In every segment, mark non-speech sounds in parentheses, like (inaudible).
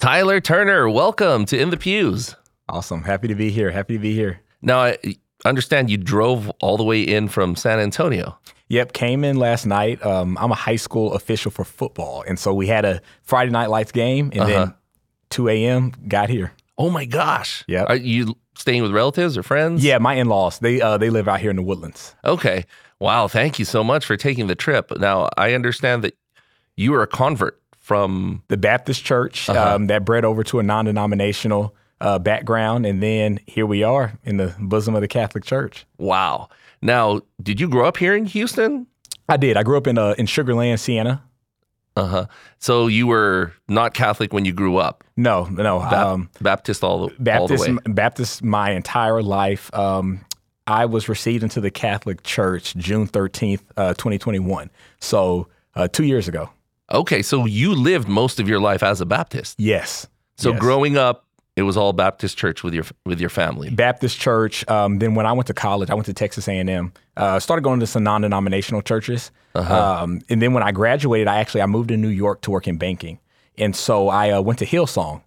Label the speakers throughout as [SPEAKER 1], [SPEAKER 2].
[SPEAKER 1] Tyler Turner, welcome to In the Pews.
[SPEAKER 2] Awesome. Happy to be here. Happy to be here.
[SPEAKER 1] Now, I understand you drove all the way in from San Antonio.
[SPEAKER 2] Yep, came in last night. Um, I'm a high school official for football. And so we had a Friday night lights game and
[SPEAKER 1] Uh-huh.
[SPEAKER 2] then 2 a.m. got here.
[SPEAKER 1] Oh my gosh.
[SPEAKER 2] Yep.
[SPEAKER 1] Are you staying with relatives or friends?
[SPEAKER 2] Yeah, my in-laws, they uh, they live out here in the woodlands.
[SPEAKER 1] Okay. Wow. Thank you so much for taking the trip. Now, I understand that you were a convert from.
[SPEAKER 2] The Baptist church
[SPEAKER 1] Uh-huh.
[SPEAKER 2] um, that bred over to a non-denominational uh, background. And then here we are in the bosom of the Catholic Church.
[SPEAKER 1] Wow. Now, did you grow up here in Houston?
[SPEAKER 2] I did. I grew up in uh, in Sugar Land, Sienna.
[SPEAKER 1] Uh huh. So you were not Catholic when you grew up.
[SPEAKER 2] No, no.
[SPEAKER 1] Bap-
[SPEAKER 2] Um,
[SPEAKER 1] Baptist all the, all the
[SPEAKER 2] Baptist,
[SPEAKER 1] way.
[SPEAKER 2] Baptist my entire life. Um, I was received into the Catholic Church June 13th, uh, 2021. So uh, two years ago.
[SPEAKER 1] Okay. So you lived most of your life as a Baptist.
[SPEAKER 2] Yes.
[SPEAKER 1] So
[SPEAKER 2] Yes.
[SPEAKER 1] growing up, it was all Baptist church with your with your family.
[SPEAKER 2] Baptist church. Um, then when I went to college, I went to Texas A&M. Uh, started going to some non-denominational churches. Um, and then when I graduated, I actually I moved to New York to work in banking. And so I uh, went to Hillsong,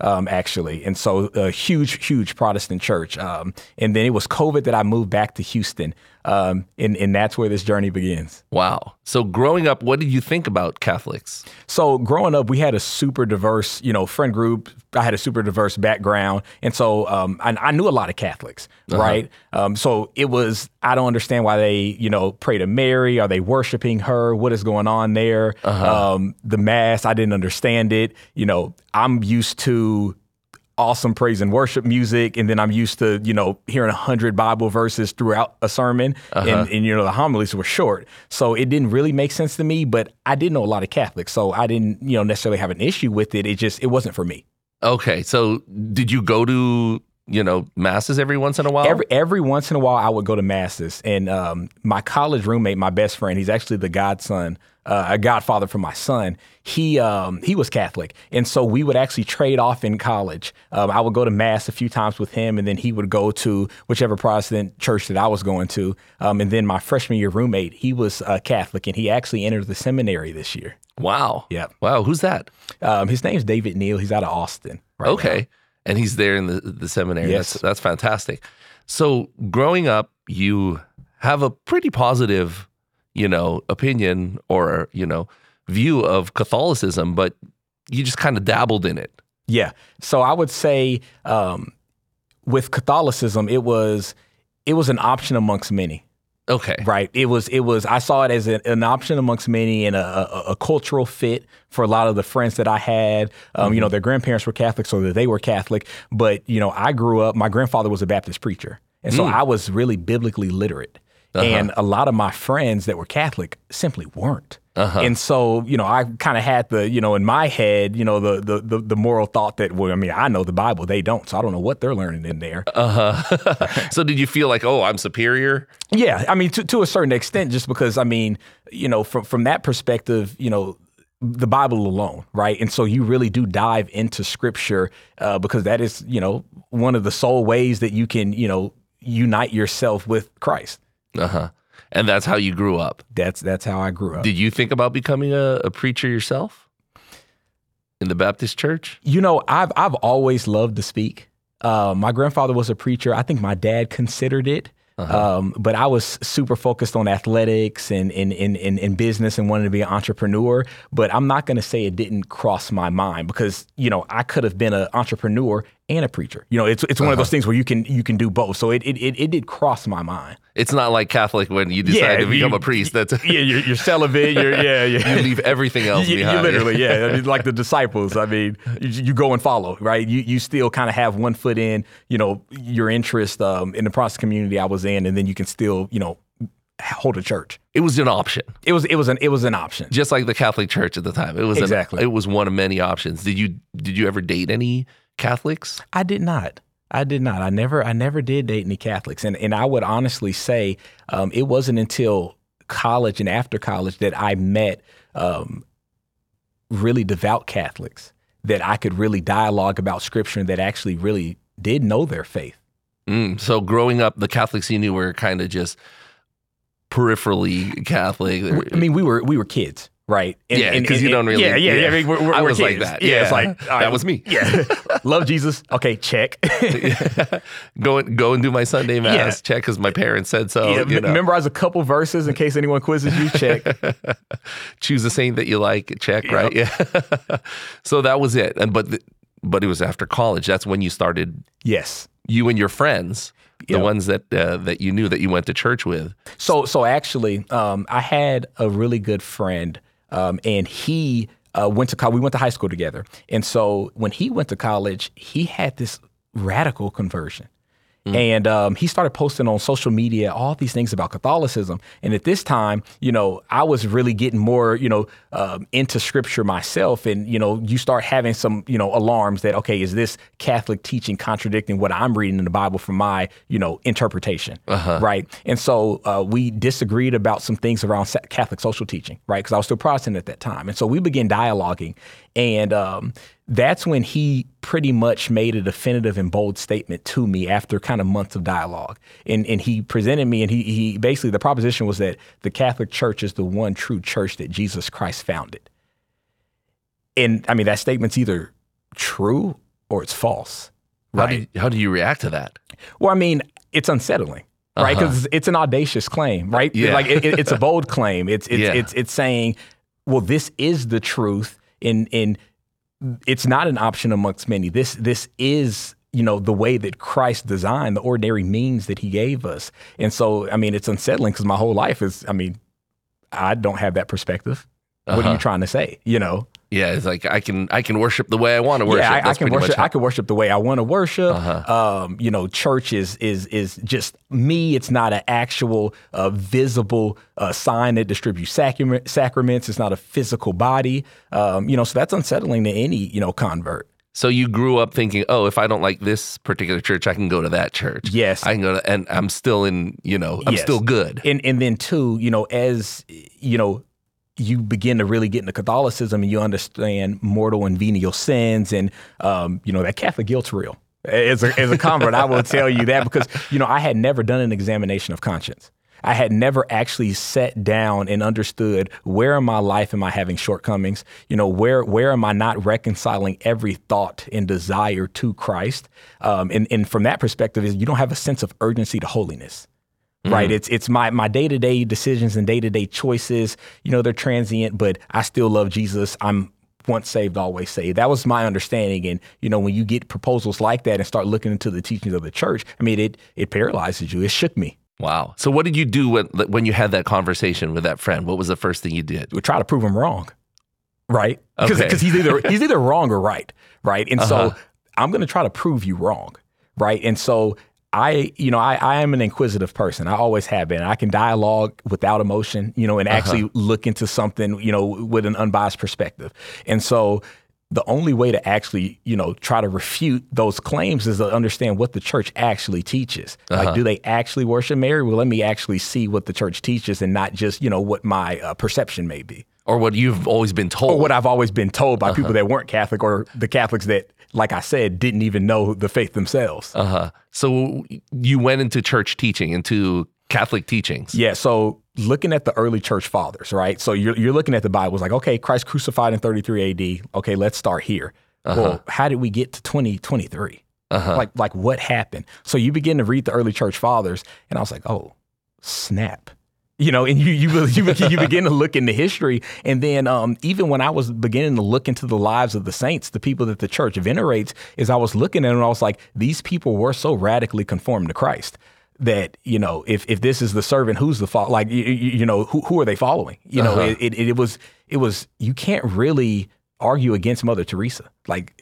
[SPEAKER 2] um, actually. And so a huge, huge Protestant church. Um, and then it was COVID that I moved back to Houston. Um, and, and that's where this journey begins.
[SPEAKER 1] Wow. So growing up, what did you think about Catholics?
[SPEAKER 2] So growing up, we had a super diverse, you know, friend group. I had a super diverse background, and so um, I, I knew a lot of Catholics, right? Um, so it was I don't understand why they, you know, pray to Mary. Are they worshiping her? What is going on there? Um, the mass, I didn't understand it. You know, I'm used to awesome praise and worship music, and then I'm used to you know hearing a hundred Bible verses throughout a sermon, and, and you know the homilies were short, so it didn't really make sense to me. But I did know a lot of Catholics, so I didn't you know necessarily have an issue with it. It just it wasn't for me.
[SPEAKER 1] Okay. So did you go to, you know, masses every once in a while?
[SPEAKER 2] Every every once in a while, I would go to masses, and um, my college roommate, my best friend, he's actually the godson, uh, a godfather for my son. He um, he was Catholic, and so we would actually trade off in college. Um, I would go to mass a few times with him, and then he would go to whichever Protestant church that I was going to. Um, and then my freshman year roommate, he was uh, Catholic, and he actually entered the seminary this year.
[SPEAKER 1] wow.
[SPEAKER 2] Yeah.
[SPEAKER 1] Wow. Who's that?
[SPEAKER 2] Um, his name's David Neal. He's out of Austin. Right now.
[SPEAKER 1] okay. And he's there in the, the seminary.
[SPEAKER 2] Yes.
[SPEAKER 1] That's, that's fantastic. So growing up, you have a pretty positive, you know, opinion or, you know, view of Catholicism, but you just kind of dabbled in it.
[SPEAKER 2] Yeah. So I would say um, with Catholicism, it was it was an option amongst many.
[SPEAKER 1] Okay.
[SPEAKER 2] Right. It was. It was. I saw it as an, an option amongst many and a, a, a cultural fit for a lot of the friends that I had. Um, You know, their grandparents were Catholic, so that they were Catholic. But you know, I grew up. My grandfather was a Baptist preacher, and so I was really biblically literate. Uh-huh. And a lot of my friends that were Catholic simply weren't. Uh-huh. And so, you know, I kind of had the, you know, in my head, you know, the, the the the moral thought that, well, I mean, I know the Bible, they don't, so I don't know what they're learning in there. Uh-huh. (laughs)
[SPEAKER 1] so did you feel like, oh, I'm superior?
[SPEAKER 2] Yeah, I mean, to to a certain extent, just because I mean, you know, from from that perspective, you know, the Bible alone, right? And so you really do dive into Scripture uh, because that is, you know, one of the sole ways that you can, you know, unite yourself with Christ.
[SPEAKER 1] Uh huh. And that's how you grew up.
[SPEAKER 2] That's that's how I grew up.
[SPEAKER 1] Did you think about becoming a, a preacher yourself in the Baptist church?
[SPEAKER 2] You know, I've I've always loved to speak. Uh, my grandfather was a preacher. I think my dad considered it. Um, but I was super focused on athletics and in in, in, in business and wanted to be an entrepreneur. But I'm not going to say it didn't cross my mind because you know I could have been an entrepreneur and a preacher. You know, it's it's one of those things where you can you can do both. So it it it, it did cross my mind.
[SPEAKER 1] It's not like Catholic when you decide to become
[SPEAKER 2] you-
[SPEAKER 1] a priest. That's (laughs)
[SPEAKER 2] yeah, you're, you're celibate. You're yeah (laughs) yeah.
[SPEAKER 1] you leave everything else
[SPEAKER 2] You, you
[SPEAKER 1] behind.
[SPEAKER 2] literally, yeah. (laughs) I mean, like the disciples. I mean, you, you go and follow, right? You you still kind of have one foot in, you know, your interest um, in the Protestant community I was in, and then you can still, you know, hold a church.
[SPEAKER 1] It was an option,
[SPEAKER 2] It was it was an it was an option.
[SPEAKER 1] just like the Catholic Church at the time. It was an-
[SPEAKER 2] Exactly.
[SPEAKER 1] it was one of many options. Did you did you ever date any Catholics?
[SPEAKER 2] I did not. I did not. I never I never did date any Catholics, and and I would honestly say um, it wasn't until college and after college that I met um, really devout Catholics that I could really dialogue about Scripture and that actually really did know their faith.
[SPEAKER 1] Mm, so growing up, the Catholics you knew were kind of just peripherally Catholic.
[SPEAKER 2] I mean, we were we were kids, right?
[SPEAKER 1] And, yeah, because you don't really.
[SPEAKER 2] Yeah, yeah. yeah. I mean, we're, we're,
[SPEAKER 1] I was
[SPEAKER 2] kids.
[SPEAKER 1] like that.
[SPEAKER 2] Yeah,
[SPEAKER 1] yeah.
[SPEAKER 2] it's like
[SPEAKER 1] that was me.
[SPEAKER 2] Yeah, (laughs) love Jesus. Okay, check.
[SPEAKER 1] go and go and do my Sunday mass.
[SPEAKER 2] Yeah.
[SPEAKER 1] Check because my parents said so.
[SPEAKER 2] Yeah,
[SPEAKER 1] you know.
[SPEAKER 2] Memorize a couple verses in case anyone quizzes you. Check. (laughs)
[SPEAKER 1] Choose a saint that you like. Check. Right. (laughs) Yeah. so that was it. And but the, but it was after college. That's when you started.
[SPEAKER 2] Yes.
[SPEAKER 1] You and your friends. The
[SPEAKER 2] Yep.
[SPEAKER 1] ones that uh, that you knew that you went to church with.
[SPEAKER 2] So so actually, um, I had a really good friend, um, and he uh, went to college. We went to high school together, and so when he went to college, he had this radical conversion. And um, he started posting on social media all these things about Catholicism. And at this time, you know, I was really getting more, you know, um, into Scripture myself. And you know, you start having some, you know, alarms that okay, is this Catholic teaching contradicting what I'm reading in the Bible from my, you know, interpretation, right? And so uh, we disagreed about some things around Catholic social teaching, right? Because I was still Protestant at that time, and so we began dialoguing, and um, that's when he pretty much made a definitive and bold statement to me after kind of months of dialogue. And and he presented me and he he basically the proposition was that the Catholic Church is the one true church that Jesus Christ founded. And I mean that statement's either true or it's false.
[SPEAKER 1] How
[SPEAKER 2] Right.
[SPEAKER 1] do how do you react to that?
[SPEAKER 2] Well, I mean, it's unsettling, right? Because it's an audacious claim, right?
[SPEAKER 1] Yeah.
[SPEAKER 2] Like it, it- it's a bold (laughs) claim. It's it's,
[SPEAKER 1] Yeah.
[SPEAKER 2] it's it's saying, well, this is the truth, and and it's not an option amongst many. This this is you know the way that Christ designed the ordinary means that He gave us, and so I mean, it's unsettling because my whole life is. I mean, I don't have that perspective. What are
[SPEAKER 1] Uh-huh.
[SPEAKER 2] you trying to say? You know,
[SPEAKER 1] Yeah, it's like I can I can worship the way I want to worship.
[SPEAKER 2] yeah, I, I can worship.
[SPEAKER 1] how-
[SPEAKER 2] I can worship the way I want to worship.
[SPEAKER 1] Uh-huh.
[SPEAKER 2] Um, you know, church is is is just me. It's not an actual uh, visible uh, sign that distributes sacrament, sacraments. It's not a physical body. Um, you know, so that's unsettling to any you know convert.
[SPEAKER 1] So you grew up thinking, oh, if I don't like this particular church, I can go to that church.
[SPEAKER 2] Yes.
[SPEAKER 1] I can go to, and I'm still in, you know, I'm
[SPEAKER 2] Yes.
[SPEAKER 1] still good.
[SPEAKER 2] And and then too, you know, as you know, you begin to really get into Catholicism and you understand mortal and venial sins, and um, you know that Catholic guilt's real. As a, as a convert, I will tell you that because you know I had never done an examination of conscience. I had never actually sat down and understood where in my life am I having shortcomings? You know, where where am I not reconciling every thought and desire to Christ? Um, and and from that perspective, is you don't have a sense of urgency to holiness right? It's it's my my day to day decisions and day to day choices. You know, they're transient, but I still love Jesus. I'm once saved, always saved. That was my understanding. And you know, when you get proposals like that and start looking into the teachings of the church, I mean, it it paralyzes you. It shook me.
[SPEAKER 1] Wow. So what did you do when when you had that conversation with that friend? What was the first thing you did?
[SPEAKER 2] would try to prove him wrong, right? Because
[SPEAKER 1] Okay.
[SPEAKER 2] he's either (laughs) he's either wrong or right, right? And
[SPEAKER 1] Uh-huh.
[SPEAKER 2] so I'm going to try to prove you wrong, right? And so I, you know, I, I am an inquisitive person. I always have been. I can dialogue without emotion, you know, and actually look into something, you know, with an unbiased perspective. And so the only way to actually, you know, try to refute those claims is to understand what the church actually teaches. Like, do they actually worship Mary? Well, let me actually see what the church teaches and not just, you know, what my uh, perception may be
[SPEAKER 1] Or what you've always been told?
[SPEAKER 2] or what I've always been told by
[SPEAKER 1] Uh-huh.
[SPEAKER 2] people that weren't Catholic or the Catholics that, like I said, didn't even know the faith themselves.
[SPEAKER 1] uh-huh. So you went into church teaching, into Catholic teachings.
[SPEAKER 2] Yeah, so looking at the early church fathers, right? So you're, you're looking at the Bible, it's like, okay, Christ crucified in 33 AD. Okay, let's start here. Well, how did we get to 2023?
[SPEAKER 1] Uh-huh.
[SPEAKER 2] Like, like what happened? So you begin to read the early church fathers, and I was like, oh, snap. You know, and you you you, begin- you begin to look into history, and then um, even when I was beginning to look into the lives of the saints, the people that the church venerates, is I was looking at them and I was like, these people were so radically conformed to Christ that you know if if this is the servant who's the fault like you, you, you know who, who are they following? You know
[SPEAKER 1] Uh-huh.
[SPEAKER 2] it, it, it was it was you can't really argue against mother teresa. Like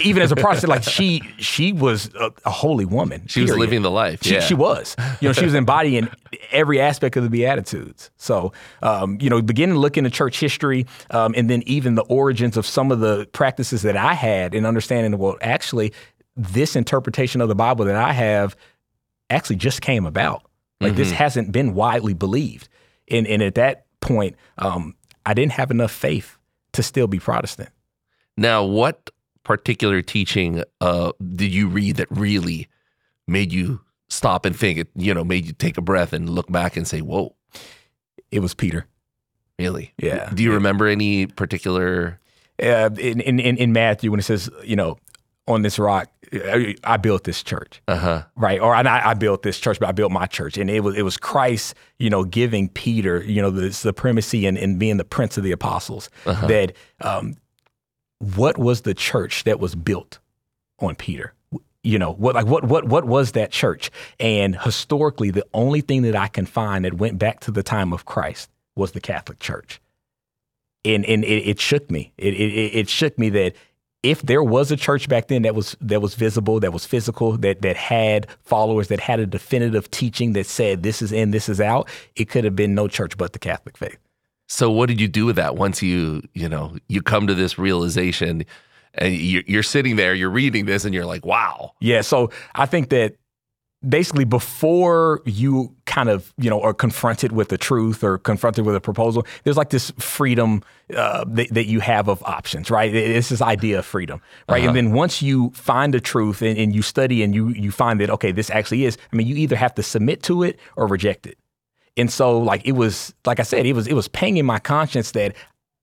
[SPEAKER 2] even as a protestant like she she was a, a holy woman
[SPEAKER 1] She was living the life.
[SPEAKER 2] She,
[SPEAKER 1] yeah.
[SPEAKER 2] she was. You know, she was embodying every aspect of the Beatitudes. So, um, you know, beginning to look into church history um, and then even the origins of some of the practices that I had and understanding, well, actually, this interpretation of the Bible that I have actually just came about. Like this hasn't been widely believed. And, and at that point, um, I didn't have enough faith to still be Protestant.
[SPEAKER 1] Now, what particular teaching uh, did you read that really made you stop and think? It you know made you take a breath and look back and say, "Whoa."
[SPEAKER 2] It was Peter.
[SPEAKER 1] Really?
[SPEAKER 2] Yeah.
[SPEAKER 1] Do you remember any particular?
[SPEAKER 2] Uh, in, in in Matthew when it says, you know, on this rock, I, built this church.
[SPEAKER 1] Uh huh.
[SPEAKER 2] right? Or I, I built this church, but I built my church, and it was it was Christ, you know, giving Peter, you know, the supremacy and, and being the prince of the apostles. That um, what was the church that was built on Peter? You know, what like what what what was that church? And historically, the only thing that I can find that went back to the time of Christ was the Catholic Church. And and it, it shook me. It, it it shook me that if there was a church back then that was that was visible, that was physical, that that had followers, that had a definitive teaching that said this is in, this is out, it could have been no church but the Catholic faith.
[SPEAKER 1] So what did you do with that once you you know you come to this realization, and you're, you're sitting there, you're reading this, and you're like, wow.
[SPEAKER 2] Yeah, so I think that basically before you kind of you know are confronted with the truth or confronted with a proposal there's like this freedom uh, that, that you have of options right? It's this idea of freedom right? And then once you find the truth and, and you study and you you find that okay this actually is i mean you either have to submit to it or reject it and so like it was like i said it was it was panging my conscience that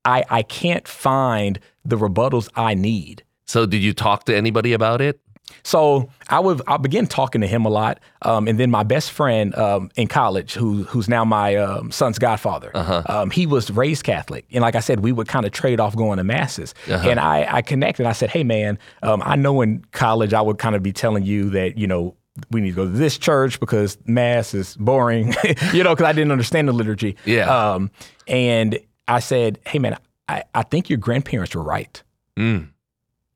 [SPEAKER 2] i i can't find the rebuttals i need
[SPEAKER 1] So did you talk to anybody about it?
[SPEAKER 2] so I would I began talking to him a lot, um, and then my best friend um, in college, who who's now my um, son's godfather, um, he was raised Catholic, and like I said, we would kind of trade off going to masses. And I, I connected. I said, "Hey, man, um, I know in college I would kind of be telling you that you know." We need to go to this church because mass is boring, (laughs) you know, because I didn't understand the liturgy.
[SPEAKER 1] Yeah.
[SPEAKER 2] Um, and I said, "Hey, man, I, I think your grandparents were right."
[SPEAKER 1] Mm.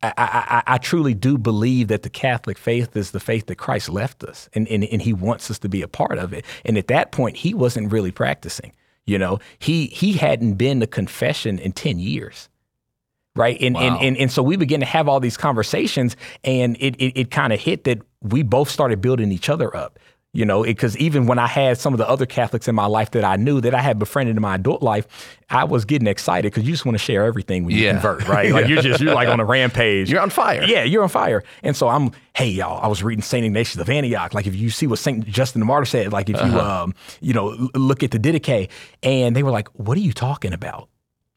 [SPEAKER 2] I, I, I truly do believe that the Catholic faith is the faith that Christ left us, and, and, and he wants us to be a part of it. And at that point, he wasn't really practicing. You know, he he hadn't been to confession in ten years, right? And and,
[SPEAKER 1] Wow.
[SPEAKER 2] and and so we began to have all these conversations, and it it, it kind of hit that we both started building each other up. You know, because even when I had some of the other Catholics in my life that I knew that I had befriended in my adult life, I was getting excited because you just want to share everything when you
[SPEAKER 1] Yeah.
[SPEAKER 2] convert, (laughs) right? Like you're just you're like on a rampage.
[SPEAKER 1] You're on fire.
[SPEAKER 2] Yeah, you're on fire. And so I'm, hey y'all, I was reading Saint Ignatius of Antioch. Like if you see what Saint Justin the Martyr said, like if you um, you know, look at the Didache, and they were like, What are you talking about?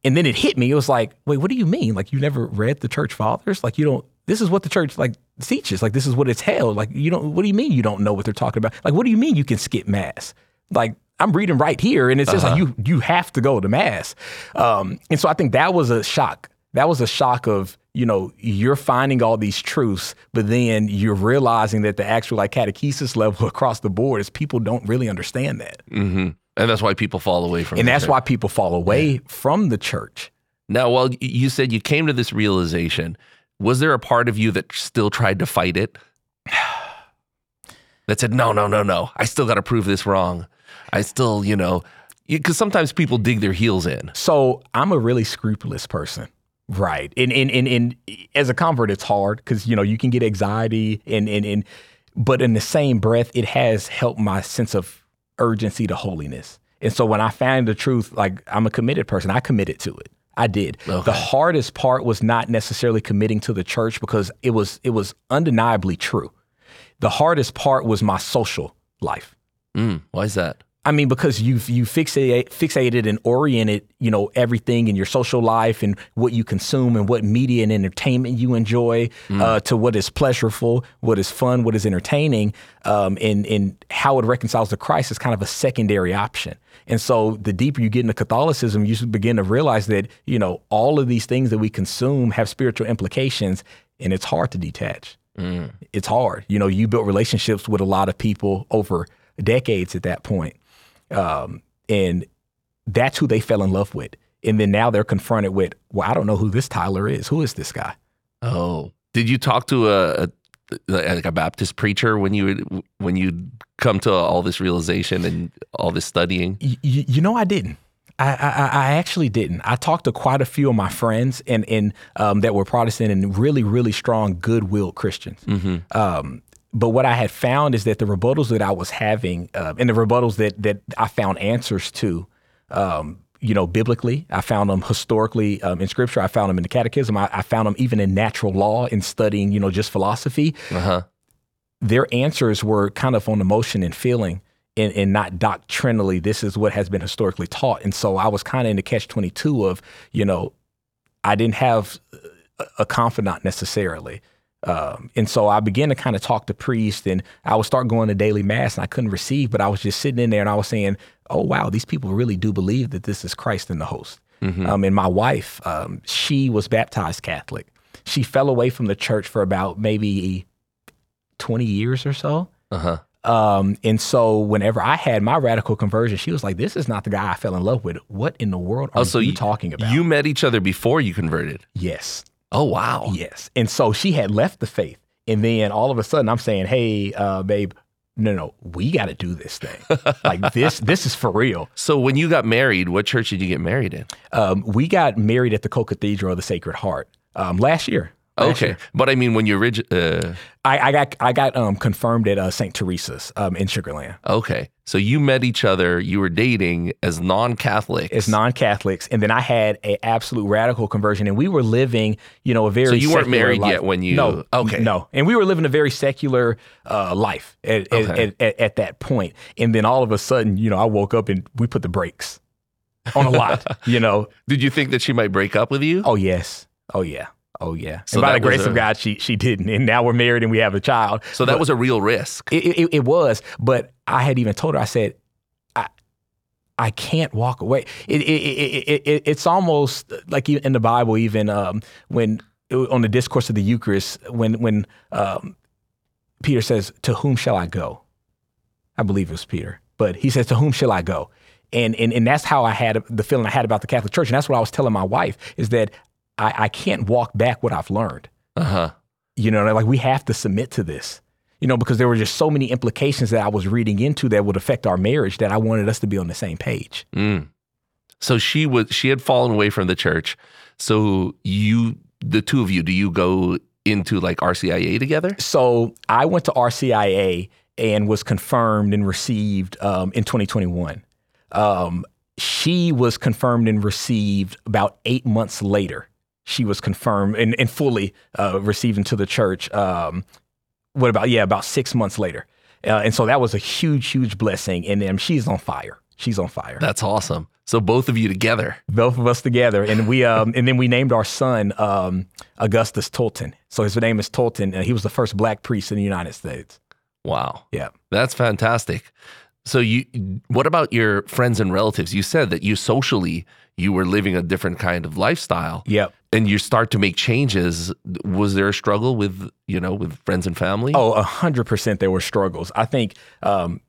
[SPEAKER 2] And then it hit me. It was like, wait, what do you mean? Like you never read the church fathers? Like you don't this is what the church like teaches. Like this is what it's held. Like you don't what do you mean you don't know what they're talking about? Like what do you mean you can skip mass? Like I'm reading right here and it just like you you have to go to mass. Um, and so I think that was a shock. That was a shock of, you know, you're finding all these truths, but then you're realizing that the actual like catechesis level (laughs) across the board is people don't really understand that.
[SPEAKER 1] hmm And that's why people fall away from.
[SPEAKER 2] And that's why people fall away from the church.
[SPEAKER 1] Now, well, y- you said you came to this realization. Was there a part of you that still tried to fight it? (sighs) That said, no, no, no, no. I still got to prove this wrong. I still, you know, because sometimes people dig their heels in.
[SPEAKER 2] So I'm a really scrupulous person. Right. And and and, and as a convert, it's hard because you know you can get anxiety and and and but in the same breath, it has helped my sense of urgency to holiness. And so when I found the truth, like I'm a committed person, I committed to it. I did.
[SPEAKER 1] Okay.
[SPEAKER 2] The hardest part was not necessarily committing to the church because it was it was undeniably true. The hardest part was my social life.
[SPEAKER 1] Mm, why is that?
[SPEAKER 2] I mean, because you've you fixate, fixated and oriented, you know, everything in your social life and what you consume and what media and entertainment you enjoy, uh, to what is pleasurable, what is fun, what is entertaining, um, and and how it reconciles to Christ is kind of a secondary option. And so, the deeper you get into Catholicism, you just begin to realize that you know all of these things that we consume have spiritual implications, and it's hard to detach it's hard. You know, you built relationships with a lot of people over decades at that point. Um, and that's who they fell in love with. And then now they're confronted with, well, I don't know who this Tyler is. Who is this guy?
[SPEAKER 1] Oh, did you talk to a, a like a Baptist preacher when you when you come to all this realization and all this studying?
[SPEAKER 2] Y- y- you know, I didn't. I, I, I actually didn't. I talked to quite a few of my friends and, and um, that were Protestant and really, really strong, good-willed Christians. Um, but what I had found is that the rebuttals that I was having uh, and the rebuttals that that I found answers to, um, you know, biblically, I found them historically um, in Scripture. I found them in the Catechism. I, I found them even in natural law in studying, you know, just philosophy
[SPEAKER 1] Uh huh.
[SPEAKER 2] their answers were kind of on emotion and feeling. and, and not doctrinally. This is what has been historically taught. And so I was kind of in the catch 22 of, you know, I didn't have a- a confidant necessarily. Um, and so I began to kind of talk to priests and I would start going to daily mass and I couldn't receive, but I was just sitting in there and I was saying, oh, wow, these people really do believe that this is Christ in the host. Um, and my wife, um, she was baptized Catholic. She fell away from the church for about maybe 20 years or so.
[SPEAKER 1] Uh huh.
[SPEAKER 2] Um, and so whenever I had my radical conversion, she was like, "This is not the guy I fell in love with. What in the world are
[SPEAKER 1] Oh, so
[SPEAKER 2] you
[SPEAKER 1] you-
[SPEAKER 2] talking about?"
[SPEAKER 1] You met each other before you converted.
[SPEAKER 2] yes,
[SPEAKER 1] Oh wow.
[SPEAKER 2] yes. And so she had left the faith, and then all of a sudden, I'm saying, "Hey, uh, babe, no, no, we got to do this thing. like this, (laughs) this is for real."
[SPEAKER 1] So when you got married, what church did you get married in?
[SPEAKER 2] Um, we got married at the Co Cathedral of the Sacred Heart um, last year. Last
[SPEAKER 1] Okay,
[SPEAKER 2] year.
[SPEAKER 1] but I mean, when you orig- uh,
[SPEAKER 2] I, I got I got um, confirmed at uh, St. Teresa's um, in Sugarland.
[SPEAKER 1] okay, so you met each other, you were dating as non-Catholics.
[SPEAKER 2] as non-Catholics, and then I had a absolute radical conversion, and we were living, you know, a very
[SPEAKER 1] So you weren't married
[SPEAKER 2] life.
[SPEAKER 1] yet when you-
[SPEAKER 2] no
[SPEAKER 1] okay.
[SPEAKER 2] no, and we were living a very secular uh, life at,
[SPEAKER 1] Okay.
[SPEAKER 2] at, at, at that point, and then all of a sudden, you know, I woke up and we put the brakes on a lot, (laughs) you know.
[SPEAKER 1] Did you think that she might break up with you?
[SPEAKER 2] Oh yes, oh yeah, oh yeah.
[SPEAKER 1] So
[SPEAKER 2] and by the grace
[SPEAKER 1] a-
[SPEAKER 2] of God, she she didn't, and now we're married and we have a child.
[SPEAKER 1] so that was a real risk.
[SPEAKER 2] It, it, it was, but I had even told her, I said, I, I can't walk away. It, it, it, it, it, it's almost like in the Bible, even um, when on the discourse of the Eucharist, when when um, Peter says, "To whom shall I go?" I believe it was Peter, but he says, "To whom shall I go?" And and and that's how I had the feeling I had about the Catholic Church, and that's what I was telling my wife is that I, I can't walk back what I've learned.
[SPEAKER 1] Uh huh.
[SPEAKER 2] You know, like we have to submit to this. You know, because there were just so many implications that I was reading into that would affect our marriage that I wanted us to be on the same page.
[SPEAKER 1] Mm. So she was she had fallen away from the church. So you, the two of you, do you go into like RCIA together?
[SPEAKER 2] So I went to RCIA and was confirmed and received um, in 2021. Um, she was confirmed and received about eight months later. She was confirmed and, and fully uh, received into the church. Um, what about yeah, about six months later, uh, and so that was a huge, huge blessing. And um, she's on fire. She's on fire.
[SPEAKER 1] That's awesome. So both of you together.
[SPEAKER 2] both of us together, and we um, and then we named our son um, Augustus Tolton. So his name is Tolton, and he was the first black priest in the United States.
[SPEAKER 1] Wow.
[SPEAKER 2] Yeah.
[SPEAKER 1] That's fantastic. So you what about your friends and relatives? You said that you socially you were living a different kind of lifestyle
[SPEAKER 2] Yep.
[SPEAKER 1] And you start to make changes. Was there a struggle with, you know, with friends and family?
[SPEAKER 2] Oh, a hundred percent. There were struggles. I think um,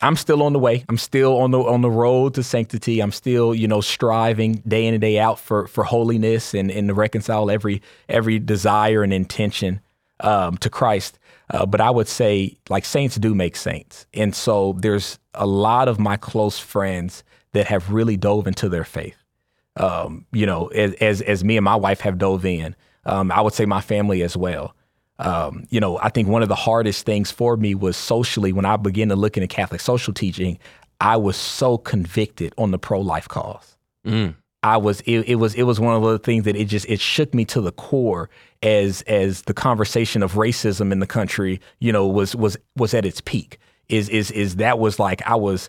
[SPEAKER 2] I'm still on the way. I'm still on the on the road to sanctity. I'm still, you know, striving day in and day out for for holiness and and to reconcile every every desire and intention um, to Christ. Uh, but I would say, like saints do make saints, and so there's a lot of my close friends that have really dove into their faith. Um, you know, as, as as me and my wife have dove in. Um, I would say my family as well um, you know, I think one of the hardest things for me was socially when I began to look into Catholic social teaching, I was so convicted on the pro life cause.
[SPEAKER 1] Mm.
[SPEAKER 2] I was it, it was it was one of the things that it just it shook me to the core as as the conversation of racism in the country, you know, was was was at its peak. Is is is that was like I was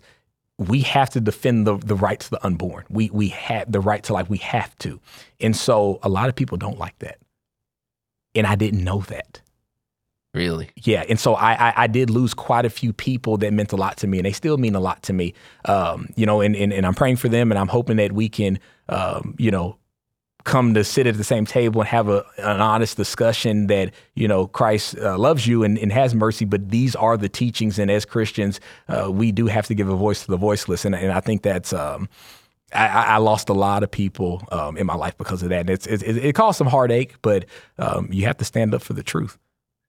[SPEAKER 2] we have to defend the the right to the unborn. We we had the right to life. We have to. And so a lot of people don't like that. And I didn't know that.
[SPEAKER 1] Really?
[SPEAKER 2] Yeah, and so I, I I did lose quite a few people that meant a lot to me, and they still mean a lot to me. Um, you know, and, and and I'm praying for them, and I'm hoping that we can, um, you know, come to sit at the same table and have a an honest discussion that you know Christ uh, loves you and, and has mercy, but these are the teachings, and as Christians, uh, we do have to give a voice to the voiceless, and and I think that's. Um, I, I lost a lot of people um, in my life because of that. And it's, it, it, it caused some heartache, but um, you have to stand up for the truth.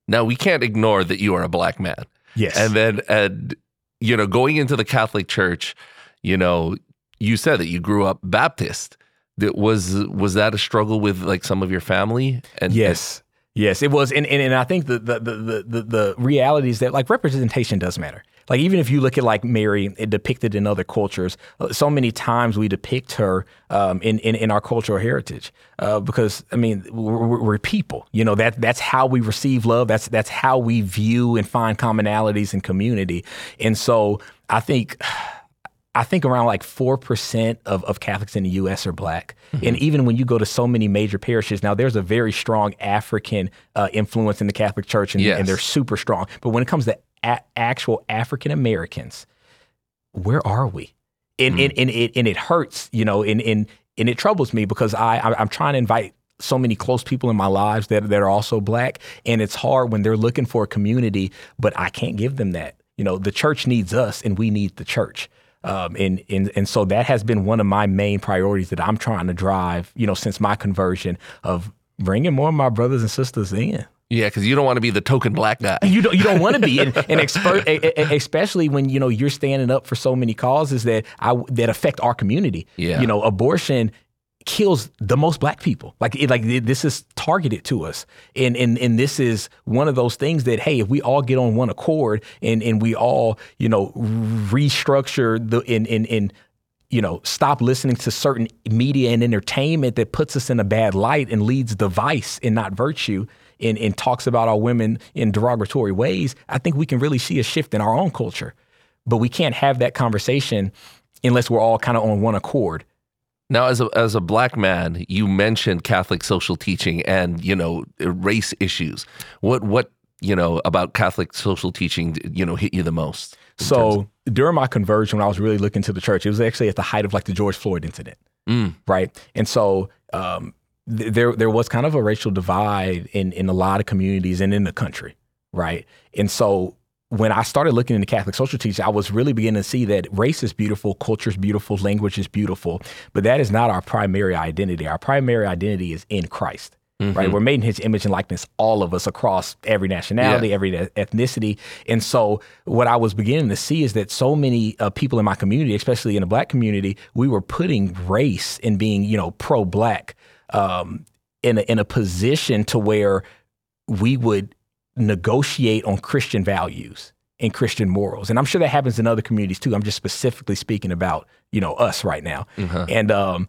[SPEAKER 1] Now we can't ignore that you are a black man.
[SPEAKER 2] Yes.
[SPEAKER 1] And then and you know, going into the Catholic Church, you know, you said that you grew up Baptist. Was was that a struggle with like some of your family? And
[SPEAKER 2] Yes. Yes, it was, and, and and I think the the the the the reality is that like representation does matter. Like even if you look at like Mary depicted in other cultures, uh, so many times we depict her um, in, in, in our cultural heritage uh, because I mean we're, we're, people. You know that that's how we receive love. That's that's how we view and find commonalities in community. And so I think. (sighs) I think around like 4% of, of Catholics in the US are black. Mm-hmm. And even when you go to so many major parishes, now there's a very strong African uh, influence in the Catholic Church and, yes. and, they're super strong. But when it comes to a- actual African Americans, where are we? And, mm-hmm. and, and, it, and it hurts, you know, and, and, and it troubles me because I, I'm trying to invite so many close people in my lives that, that are also black. And it's hard when they're looking for a community, but I can't give them that. You know, the church needs us and we need the church. Um, and, and and so that has been one of my main priorities that I'm trying to drive, you know, since my conversion of bringing more of my brothers and sisters in.
[SPEAKER 1] Yeah, because you don't want to be the token black guy.
[SPEAKER 2] You don't. You don't want to be, and, and (laughs) expert, especially when you know you're standing up for so many causes that I that affect our community.
[SPEAKER 1] Yeah.
[SPEAKER 2] You know, abortion kills the most black people. Like it, like this is targeted to us, and and and this is one of those things that hey, if we all get on one accord and and we all you know restructure the in in in you know stop listening to certain media and entertainment that puts us in a bad light and leads to vice and not virtue. And, and talks about our women in derogatory ways, I think we can really see a shift in our own culture. But we can't have that conversation unless we're all kind of on one accord.
[SPEAKER 1] Now, as a as a black man, you mentioned Catholic social teaching and you know race issues. What what you know about Catholic social teaching you know hit you the most?
[SPEAKER 2] So of- during my conversion, when I was really looking to the church, it was actually at the height of like the George Floyd incident, mm. right? And so um, th- there there was kind of a racial divide in in a lot of communities and in the country, right? And so when I started looking into Catholic social teaching, I was really beginning to see that race is beautiful, culture is beautiful, language is beautiful, but that is not our primary identity. Our primary identity is in Christ. Mm-hmm. Right, we're made in His image and likeness, all of us across every nationality, yeah. every ethnicity, and so what I was beginning to see is that so many uh, people in my community, especially in the Black community, we were putting race and being, you know, pro-Black um, in a, in a position to where we would negotiate on Christian values and Christian morals. And I'm sure that happens in other communities too. I'm just specifically speaking about, you know, us right now. Mm-hmm. And um,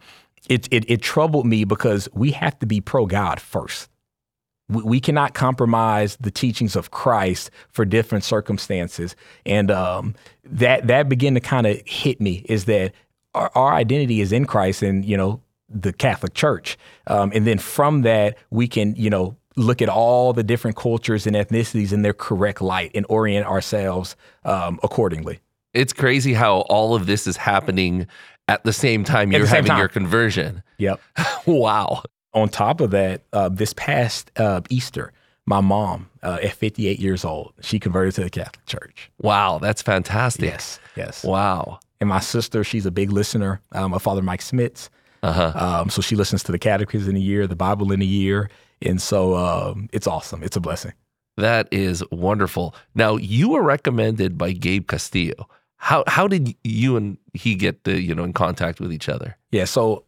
[SPEAKER 2] it, it, it, troubled me because we have to be pro God first. We, we, cannot compromise the teachings of Christ for different circumstances. And um, that, that began to kind of hit me is that our, our identity is in Christ and, you know, the Catholic Church. Um, and then from that, we can, you know, look at all the different cultures and ethnicities in their correct light and orient ourselves um, accordingly.
[SPEAKER 1] It's crazy how all of this is happening at the same time you're having time. your conversion.
[SPEAKER 2] Yep. (laughs)
[SPEAKER 1] wow.
[SPEAKER 2] On top of that, uh, this past uh, Easter, my mom, uh, at 58 years old, she converted to the Catholic Church.
[SPEAKER 1] Wow, that's fantastic.
[SPEAKER 2] Yes, yes.
[SPEAKER 1] Wow.
[SPEAKER 2] And my sister, she's a big listener. Um, my father, Mike Schmitz. Uh-huh. Um, so she listens to the Catechism in a year, the Bible in a year, and so um, it's awesome. It's a blessing.
[SPEAKER 1] That is wonderful. Now you were recommended by Gabe Castillo. How how did you and he get the, you know in contact with each other?
[SPEAKER 2] Yeah, so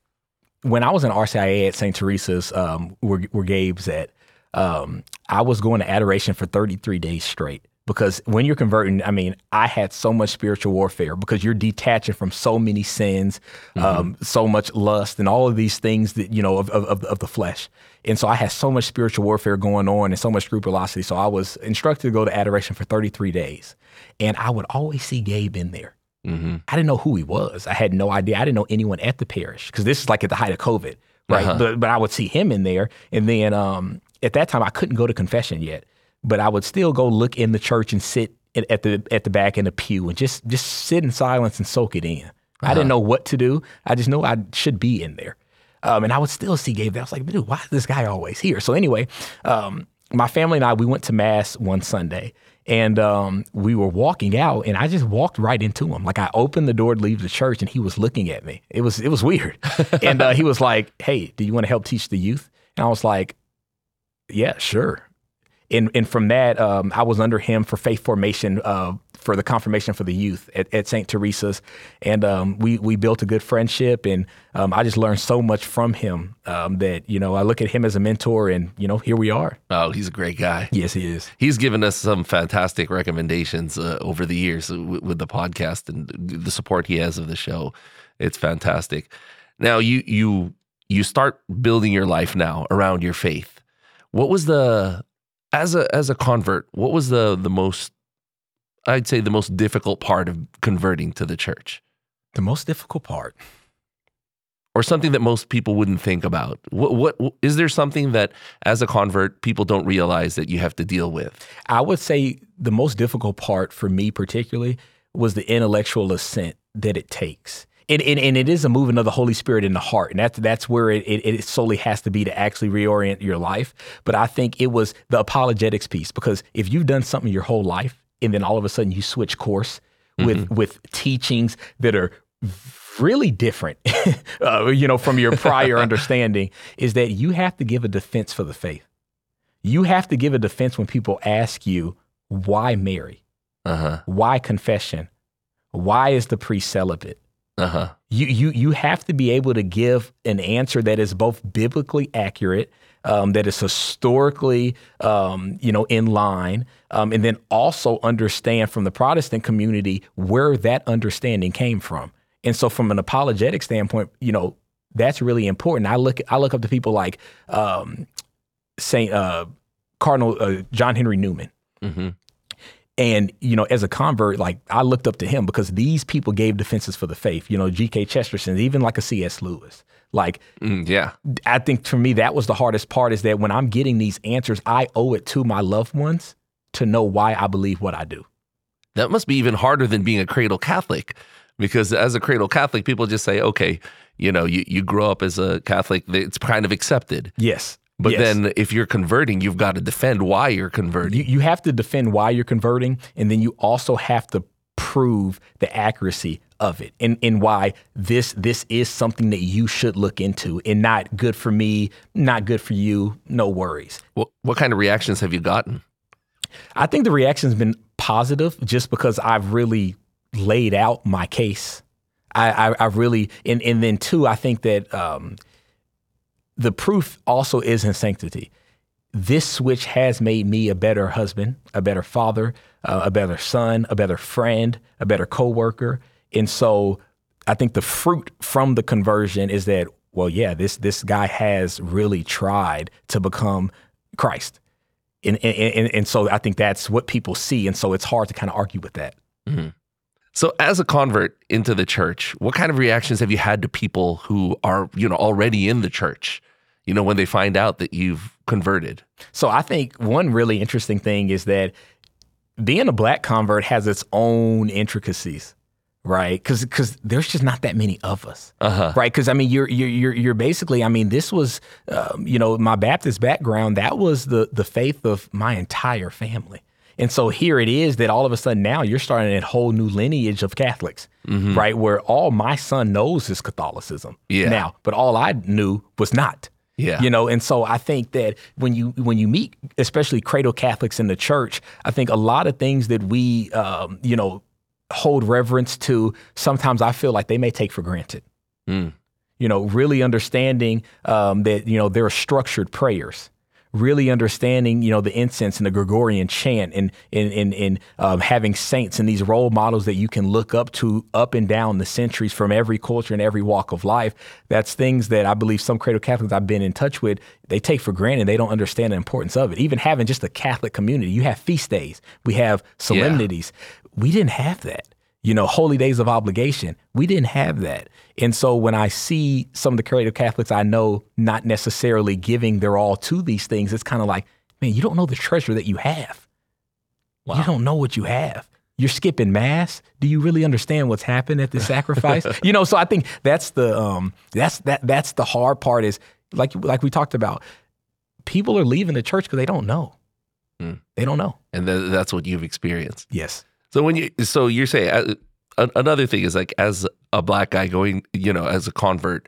[SPEAKER 2] when I was in RCIA at St. Teresa's, um, where, where Gabe's at, um, I was going to adoration for 33 days straight because when you're converting, I mean, I had so much spiritual warfare because you're detaching from so many sins, mm-hmm. um, so much lust, and all of these things that you know of, of, of the flesh. And so I had so much spiritual warfare going on and so much scrupulosity. So I was instructed to go to adoration for 33 days, and I would always see Gabe in there. Mm-hmm. I didn't know who he was. I had no idea. I didn't know anyone at the parish because this is like at the height of COVID, right? Uh-huh. But, but I would see him in there, and then um, at that time I couldn't go to confession yet but I would still go look in the church and sit at the at the back in the pew and just just sit in silence and soak it in. Uh-huh. I didn't know what to do. I just know I should be in there. Um, and I would still see Gabe there. I was like, dude, why is this guy always here? So anyway, um, my family and I we went to mass one Sunday, and um, we were walking out, and I just walked right into him. Like I opened the door to leave the church, and he was looking at me. It was it was weird, (laughs) and uh, he was like, "Hey, do you want to help teach the youth?" And I was like, "Yeah, sure." And and from that, um, I was under him for faith formation. Uh, for the confirmation for the youth at, at St. Teresa's, and um, we we built a good friendship, and um, I just learned so much from him um, that you know I look at him as a mentor, and you know here we are.
[SPEAKER 1] Oh, he's a great guy.
[SPEAKER 2] Yes, he is.
[SPEAKER 1] He's given us some fantastic recommendations uh, over the years w- with the podcast and the support he has of the show. It's fantastic. Now you you you start building your life now around your faith. What was the as a as a convert? What was the the most I'd say the most difficult part of converting to the church?
[SPEAKER 2] The most difficult part.
[SPEAKER 1] Or something that most people wouldn't think about. What, what is there something that as a convert people don't realize that you have to deal with?
[SPEAKER 2] I would say the most difficult part for me particularly was the intellectual assent that it takes. And, and, and, it is a moving of the Holy Spirit in the heart. And that's, that's where it, it, it, solely has to be to actually reorient your life. But I think it was the apologetics piece because if you've done something your whole life and then all of a sudden you switch course with, mm-hmm. with teachings that are really different, (laughs) uh, you know, from your prior (laughs) understanding, is that you have to give a defense for the faith. You have to give a defense when people ask you, why Mary? Uh-huh. Why confession? Why is the priest celibate? Uh-huh. You, you, you have to be able to give an answer that is both biblically accurate, um, that is historically, um, you know, in line, um, and then also understand from the Protestant community where that understanding came from. And so, from an apologetic standpoint, you know, that's really important. I look, I look up to people like um, Saint uh, Cardinal uh, John Henry Newman. Mm-hmm. And, you know, as a convert, like I looked up to him because these people gave defenses for the faith, you know, G.K. Chesterton, even like a C.S. Lewis. Like,
[SPEAKER 1] mm, yeah,
[SPEAKER 2] I think for me, that was the hardest part is that when I'm getting these answers, I owe it to my loved ones to know why I believe what I do.
[SPEAKER 1] That must be even harder than being a cradle Catholic because as a cradle Catholic, people just say, okay, you know, you, you grow up as a Catholic, it's kind of accepted.
[SPEAKER 2] Yes.
[SPEAKER 1] But
[SPEAKER 2] yes.
[SPEAKER 1] then if you're converting, you've got to defend why you're converting.
[SPEAKER 2] You, you have to defend why you're converting, and then you also have to prove the accuracy of it and, and why this this is something that you should look into and not good for me, not good for you, no worries.
[SPEAKER 1] What, what kind of reactions have you gotten?
[SPEAKER 2] I think the reaction's been positive just because I've really laid out my case. I, I, I really, and, and then two, I think that um, – the proof also is in sanctity. This switch has made me a better husband, a better father, uh, a better son, a better friend, a better coworker. And so I think the fruit from the conversion is that, well, yeah, this this guy has really tried to become Christ. And, and, and so I think that's what people see. And so it's hard to kind of argue with that. Mm-hmm.
[SPEAKER 1] So, as a convert into the church, what kind of reactions have you had to people who are, you know, already in the church? You know, when they find out that you've converted?
[SPEAKER 2] So I think one really interesting thing is that being a black convert has its own intricacies right? Because because there's just not that many of us, uh-huh. right? Because I mean, you're you're you're you're basically, I mean, this was, um, you know, my Baptist background. That was the the faith of my entire family, and so here it is that all of a sudden now you're starting a whole new lineage of Catholics, mm-hmm. right? Where all my son knows is Catholicism, yeah. Now, but all I knew was not.
[SPEAKER 1] Yeah.
[SPEAKER 2] You know, and so I think that when you when you meet especially cradle Catholics in the church, I think a lot of things that we um, you know, hold reverence to, sometimes I feel like they may take for granted. Mm. You know, really understanding um, that, you know, there are structured prayers really understanding, you know, the incense and the Gregorian chant and and and, and um, having saints and these role models that you can look up to up and down the centuries from every culture and every walk of life. That's things that I believe some cradle Catholics I've been in touch with, they take for granted. They don't understand the importance of it. Even having just a Catholic community, you have feast days, we have solemnities. Yeah. We didn't have that you know, holy days of obligation. We didn't have that. And so when I see some of the cradle Catholics I know not necessarily giving their all to these things, it's kind of like, man, you don't know the treasure that you have. Wow. You don't know what you have. You're skipping mass. Do you really understand what's happened at the sacrifice? (laughs) you know, so I think that's the um that's that that's the hard part is like like we talked about. People are leaving the church because they don't know. Mm. They don't know.
[SPEAKER 1] And th- that's what you've experienced.
[SPEAKER 2] Yes.
[SPEAKER 1] So when you so you're saying uh, another thing is like as a black guy going, you know, as a convert,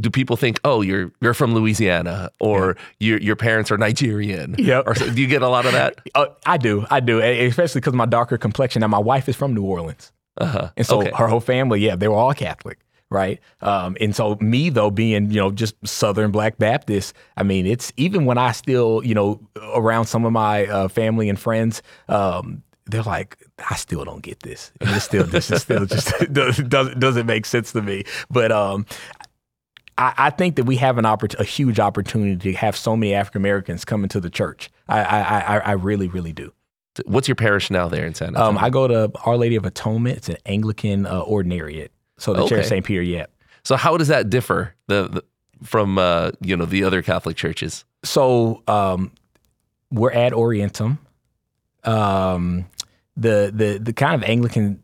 [SPEAKER 1] do people think, oh, you're you're from Louisiana or your your parents are Nigerian?
[SPEAKER 2] Yep.
[SPEAKER 1] Or so, do you get a lot of that? (laughs)
[SPEAKER 2] Uh, I do, I do, especially because my darker complexion. Now, my wife is from New Orleans,
[SPEAKER 1] Uh-huh.
[SPEAKER 2] and so
[SPEAKER 1] Okay.
[SPEAKER 2] her whole family, yeah, they were all Catholic, right? Um, and so me though, being you know just Southern Black Baptist, I mean, it's even when I still you know around some of my uh, family and friends. Um, they're like, I still don't get this. And it's still, this is still just (laughs) doesn't doesn't doesn't make sense to me. But um, I, I think that we have an oppor- a huge opportunity to have so many African Americans come into the church. I, I, I, I really, really do.
[SPEAKER 1] What's your parish now there in San Antonio?
[SPEAKER 2] Um, I go to Our Lady of Atonement. It's an Anglican uh, ordinariate. So the Church
[SPEAKER 1] Okay.
[SPEAKER 2] of St. Peter, yeah.
[SPEAKER 1] so how does that differ the, the from uh, you know the other Catholic churches?
[SPEAKER 2] So um, we're at Orientum. Um, the the the kind of Anglican,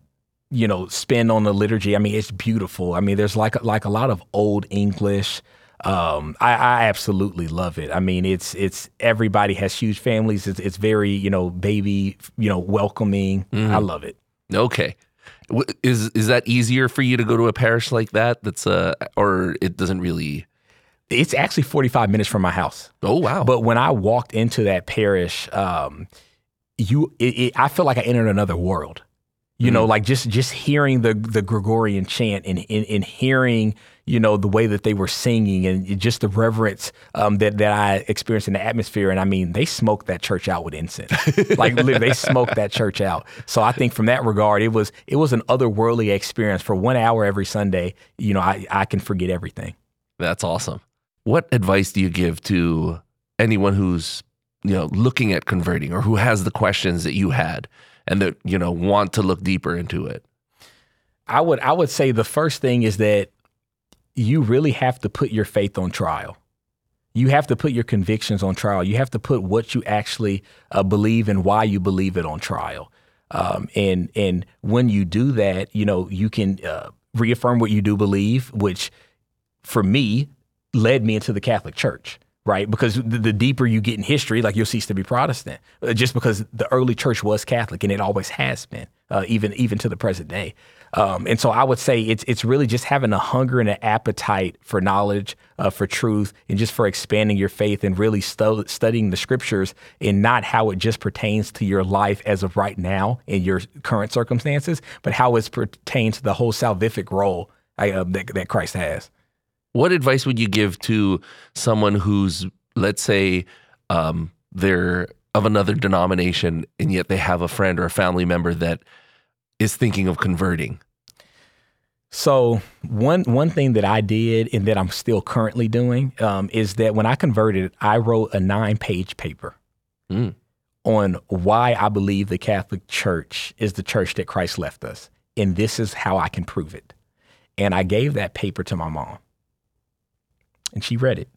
[SPEAKER 2] you know, spin on the liturgy. I mean, it's beautiful. I mean, there's like like a lot of old English. Um, I, I absolutely love it. I mean, it's it's everybody has huge families. It's it's very you know baby you know welcoming. I love it.
[SPEAKER 1] Okay. Is is that easier for you to go to a parish like that? That's uh, or it doesn't really.
[SPEAKER 2] It's actually 45 minutes from my house.
[SPEAKER 1] Oh wow!
[SPEAKER 2] But when I walked into that parish, um, you, it, it, I feel like I entered another world. You know, like just just hearing the the Gregorian chant and, and and hearing you know the way that they were singing and just the reverence um, that that I experienced in the atmosphere. And I mean, they smoked that church out with incense. like literally, they smoked that church out. So I think from that regard, it was it was an otherworldly experience for one hour every Sunday. You know, I I can forget everything.
[SPEAKER 1] That's awesome. What advice do you give to anyone who's you know looking at converting or who has the questions that you had and that you know want to look deeper into it?
[SPEAKER 2] I would I would say the first thing is that you really have to put your faith on trial. You have to put your convictions on trial. You have to put what you actually uh, believe and why you believe it on trial. Um, and and when you do that, you know you can uh, reaffirm what you do believe, which for me led me into the Catholic Church, right? Because the, the deeper you get in history, like you'll cease to be Protestant, uh, just because the early church was Catholic and it always has been, uh, even even to the present day. Um, and so I would say it's it's really just having a hunger and an appetite for knowledge, uh, for truth, and just for expanding your faith and really stu- studying the scriptures and not how it just pertains to your life as of right now in your current circumstances, but how it pertains to the whole salvific role uh, that, that Christ has.
[SPEAKER 1] What advice would you give to someone who's, let's say, um, they're of another denomination and yet they have a friend or a family member that is thinking of converting?
[SPEAKER 2] So one one thing that I did and that I'm still currently doing um, is that when I converted, I wrote a nine page paper
[SPEAKER 1] Mm.
[SPEAKER 2] on why I believe the Catholic Church is the church that Christ left us, and this is how I can prove it. And I gave that paper to my mom, and she read it.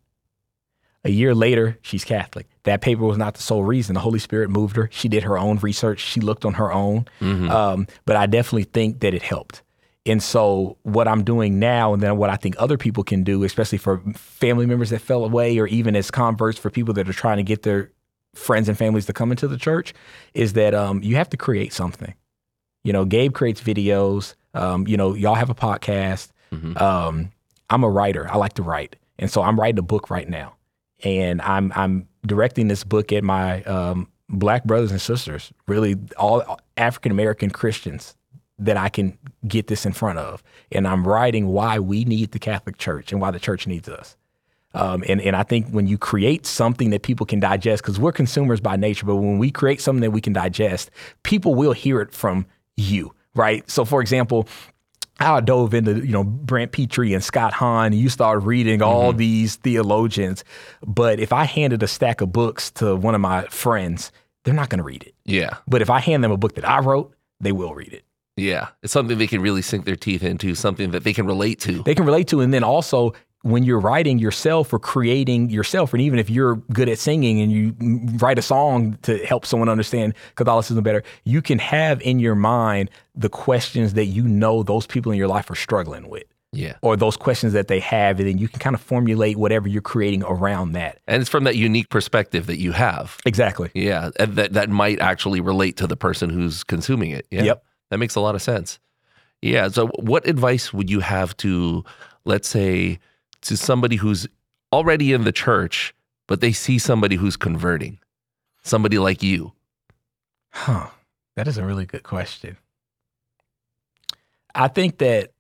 [SPEAKER 2] A year later, she's Catholic. That paper was not the sole reason. The Holy Spirit moved her. She did her own research. She looked on her own. Um, but I definitely think that it helped. And so, what I'm doing now, and then what I think other people can do, especially for family members that fell away, or even as converts for people that are trying to get their friends and families to come into the church, is that um, you have to create something. You know, Gabe creates videos. Um, you know, y'all have a podcast. Um, I'm a writer. I like to write, and so I'm writing a book right now, and I'm I'm directing this book at my um, black brothers and sisters, really all African American Christians that I can get this in front of, and I'm writing why we need the Catholic Church and why the church needs us. Um, and, and I think when you create something that people can digest, because we're consumers by nature, but when we create something that we can digest, people will hear it from you, right? So, for example, I dove into you know Brant Pitre and Scott Hahn. And you start reading all mm-hmm. these theologians, but if I handed a stack of books to one of my friends, they're not going to read it.
[SPEAKER 1] Yeah.
[SPEAKER 2] But if I hand them a book that I wrote, they will read it.
[SPEAKER 1] Yeah. It's something they can really sink their teeth into, something that they can relate to.
[SPEAKER 2] They can relate to, and then also when you're writing yourself or creating yourself, and even if you're good at singing and you write a song to help someone understand Catholicism better, you can have in your mind the questions that you know those people in your life are struggling with.
[SPEAKER 1] Yeah.
[SPEAKER 2] or those questions that they have, and then you can kind of formulate whatever you're creating around that.
[SPEAKER 1] And it's from that unique perspective that you have.
[SPEAKER 2] Exactly.
[SPEAKER 1] Yeah. And that, that might actually relate to the person who's consuming it. Yeah.
[SPEAKER 2] Yep.
[SPEAKER 1] That makes a lot of sense. Yeah. So, what advice would you have to, let's say, to somebody who's already in the church, but they see somebody who's converting, somebody like you?
[SPEAKER 2] Huh. That is a really good question. I think that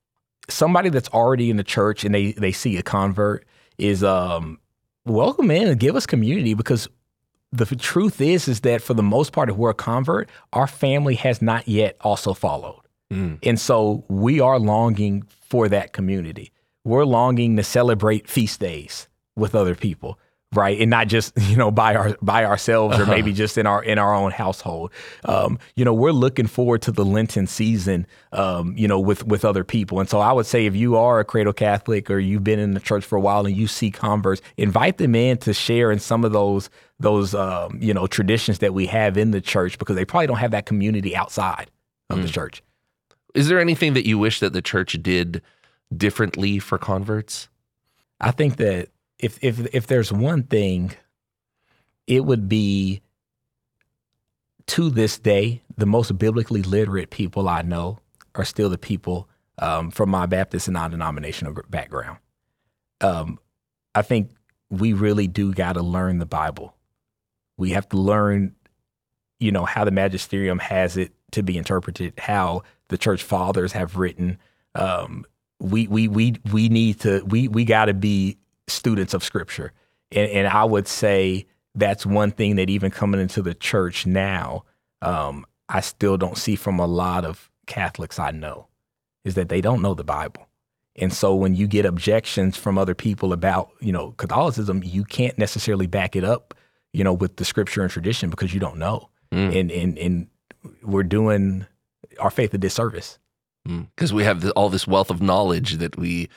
[SPEAKER 2] somebody that's already in the church and they they see a convert is um welcome in and give us community because the truth is is that for the most part if we're a convert our family has not yet also followed
[SPEAKER 1] Mm.
[SPEAKER 2] and so we are longing for that community we're longing to celebrate feast days with other people right? And not just (laughs) you know by our by ourselves or maybe just in our in our own household. Um, you know we're looking forward to the lenten season um, you know with with other people. And so i would say if you are a cradle catholic or you've been in the church for a while and you see converts invite them in to share in some of those those um, you know traditions that we have in the church because they probably don't have that community outside of the church.
[SPEAKER 1] Is there anything that you wish that the church did differently for converts?
[SPEAKER 2] I think that if if if there's one thing, it would be to this day the most biblically literate people I know are still the people um, from my Baptist and non-denominational background. Um, I think we really do got to learn the Bible. We have to learn, you know, how the magisterium has it to be interpreted, how the church fathers have written. Um, we we we we need to we we got to be students of Scripture, and and I would say that's one thing that even coming into the church now, um, I still don't see from a lot of Catholics I know, is that they don't know the Bible. And so when you get objections from other people about, you know, Catholicism, you can't necessarily back it up, you know, with the scripture and tradition because you don't know.
[SPEAKER 1] Mm.
[SPEAKER 2] And and and we're doing our faith a disservice.
[SPEAKER 1] Because we have the, all this wealth of knowledge that we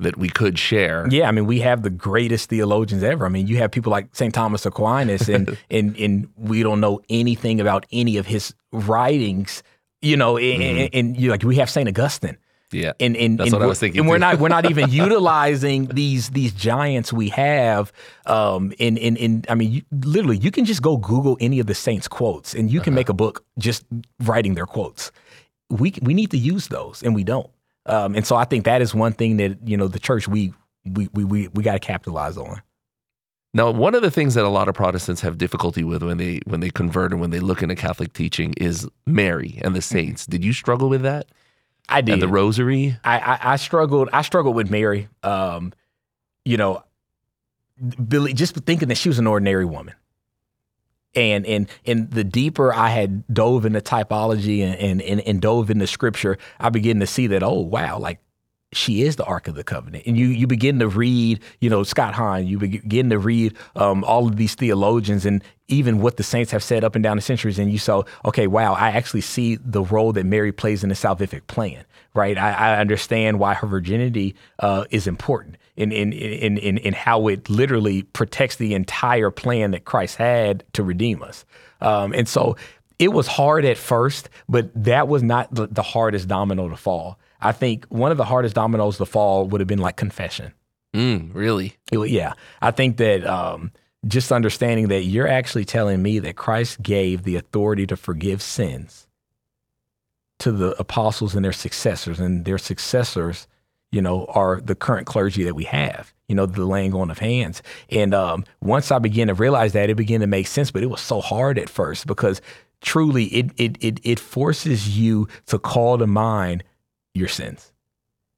[SPEAKER 1] that we could share.
[SPEAKER 2] Yeah, I mean, we have the greatest theologians ever. I mean, you have people like St. Thomas Aquinas, and (laughs) and and we don't know anything about any of his writings. You know, and, and, and you like we have St. Augustine.
[SPEAKER 1] Yeah.
[SPEAKER 2] and and,
[SPEAKER 1] That's
[SPEAKER 2] and
[SPEAKER 1] what I
[SPEAKER 2] we're-
[SPEAKER 1] was thinking
[SPEAKER 2] And we're not we're not even (laughs) utilizing these these giants we have. Um, in in in I mean, you, literally, you can just go Google any of the saints' quotes, and you can
[SPEAKER 1] Uh-huh.
[SPEAKER 2] make a book just writing their quotes. We we need to use those, and we don't. Um, and so I think that is one thing that you know the church we we we we, we got to capitalize on.
[SPEAKER 1] Now, one of the things that a lot of Protestants have difficulty with when they when they convert and when they look into Catholic teaching is Mary and the saints. Did you struggle with that?
[SPEAKER 2] I did.
[SPEAKER 1] And the rosary?
[SPEAKER 2] I, I, I struggled. I struggled with Mary. Um, you know, Billy, just thinking that she was an ordinary woman. And and and the deeper I had dove into typology and and, and, and dove into scripture, I began to see that oh wow, like she is the Ark of the Covenant. And you you begin to read, you know, Scott Hahn, you begin to read um, all of these theologians and even what the saints have said up and down the centuries, and you saw, okay, wow, I actually see the role that Mary plays in the salvific plan, right? I, I understand why her virginity uh, is important in in, in in in how it literally protects the entire plan that Christ had to redeem us. Um, and so it was hard at first, but that was not the, the hardest domino to fall. I think one of the hardest dominoes to fall would have been like confession.
[SPEAKER 1] Mm, really?
[SPEAKER 2] It yeah, I think that um, just understanding that you're actually telling me that Christ gave the authority to forgive sins to the apostles and their successors, and their successors, you know, are the current clergy that we have. You know, the laying on of hands. And um, once I began to realize that, it began to make sense. But it was so hard at first because truly, it it it, it forces you to call to mind your sins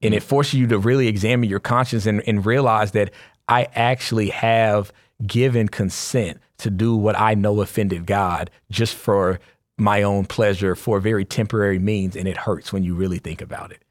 [SPEAKER 2] and it forces you to really examine your conscience and, and realize that I actually have given consent to do what I know offended God just for my own pleasure for very temporary means, and it hurts when you really think about it.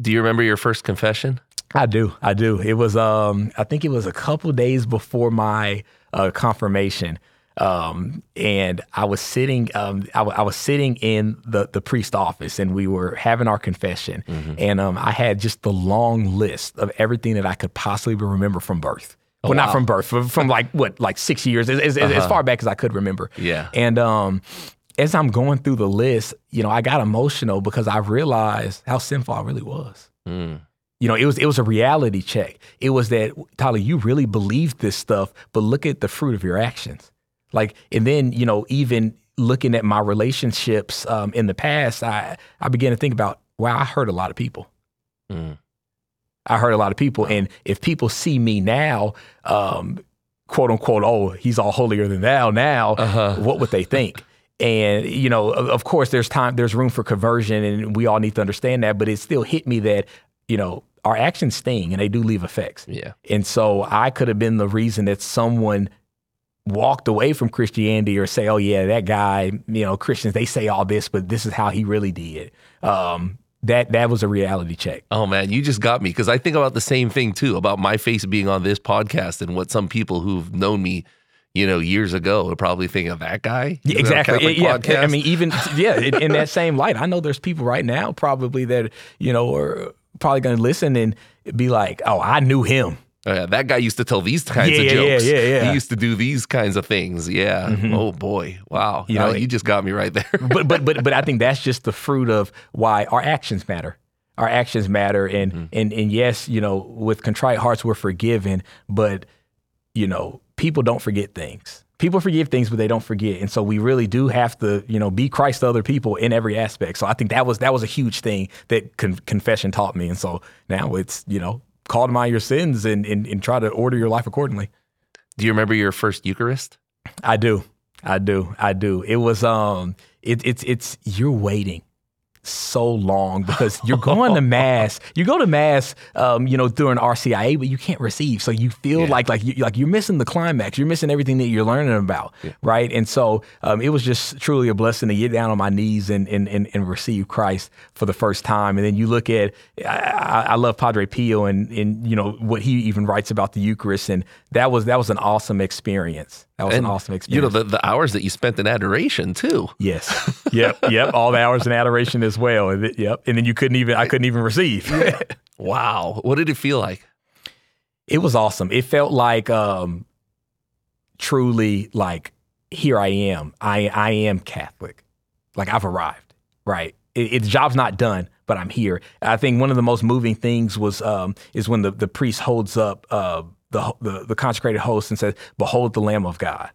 [SPEAKER 1] Do you remember your first confession?
[SPEAKER 2] I do, I do. It was, um, I think it was a couple days before my uh, confirmation, um, and I was sitting, um, I, w- I was sitting in the the priest office, and we were having our confession, and um, I had just the long list of everything that I could possibly remember from birth. well, not from birth, from, from like what, like six years, as, as, as far back as I could remember.
[SPEAKER 1] Yeah.
[SPEAKER 2] And um, as I'm going through the list, you know, I got emotional because I realized how sinful I really was.
[SPEAKER 1] Mm.
[SPEAKER 2] You know, it was it was a reality check. It was that Tyler, you really believed this stuff, but look at the fruit of your actions. Like, and then you know, even looking at my relationships um, in the past, I I began to think about, wow, I hurt a lot of people.
[SPEAKER 1] Mm.
[SPEAKER 2] I hurt a lot of people. And if people see me now, um, quote unquote, oh, he's all holier than thou now,
[SPEAKER 1] Uh-huh.
[SPEAKER 2] what would they think? (laughs) And you know, of, of course, there's time, there's room for conversion, and we all need to understand that. But it still hit me that you know our actions sting, and they do leave effects.
[SPEAKER 1] Yeah.
[SPEAKER 2] And so I could have been the reason that someone walked away from Christianity or say, oh, yeah, that guy, you know, Christians, they say all this, but this is how he really did. Um, that that was a reality check.
[SPEAKER 1] Oh man, you just got me because I think about the same thing too about my face being on this podcast and what some people who've known me, you know, years ago would probably think of that guy.
[SPEAKER 2] Yeah,
[SPEAKER 1] Is that a
[SPEAKER 2] exactly.
[SPEAKER 1] Catholic
[SPEAKER 2] Yeah, I mean, even yeah, in, in that same light, I know there's people right now probably that you know are probably going to listen and be like, "Oh, I knew him."
[SPEAKER 1] Oh, yeah, that guy used to tell these kinds
[SPEAKER 2] Yeah,
[SPEAKER 1] of
[SPEAKER 2] yeah, yeah,
[SPEAKER 1] jokes.
[SPEAKER 2] yeah, yeah.
[SPEAKER 1] He used to do these kinds of things. Yeah. Oh boy. Wow.
[SPEAKER 2] You know,
[SPEAKER 1] you just got me right there. (laughs)
[SPEAKER 2] but but but but I think that's just the fruit of why our actions matter. Our actions matter, and
[SPEAKER 1] Mm-hmm.
[SPEAKER 2] and and yes, you know, with contrite hearts we're forgiven, but you know, people don't forget things. People forgive things, but they don't forget, and so we really do have to, you know, be Christ to other people in every aspect. So I think that was that was a huge thing that con- confession taught me, and so now it's you know, call to mind your sins and, and and try to order your life accordingly.
[SPEAKER 1] do you remember your first Eucharist?
[SPEAKER 2] I do. I do. I do. It was um it, it's it's you're waiting so long because (laughs) you're going to mass. You go to mass um, you know, during RCIA, but you can't receive. So you feel
[SPEAKER 1] Yeah.
[SPEAKER 2] like like you like you're missing the climax. You're missing everything that you're learning about. Right. And so um, it was just truly a blessing to get down on my knees and and, and and receive Christ for the first time. And then you look at I, I I love Padre Pio and and you know what he even writes about the Eucharist. And that was that was an awesome experience. That was
[SPEAKER 1] And,
[SPEAKER 2] an awesome experience.
[SPEAKER 1] You know, the, the hours that you spent in adoration too.
[SPEAKER 2] Yes. Yep. Yep. All the hours in adoration as well. And it- Yep. And then you couldn't even. I couldn't even receive.
[SPEAKER 1] Wow. What did it feel like?
[SPEAKER 2] it was awesome. It felt like um, truly like here I am. I I am Catholic. Like I've arrived. Right. It, it, the job's not done, but I'm here. I think one of the most moving things was um, is when the the priest holds up uh, the, the the consecrated host and says, "Behold the Lamb of God."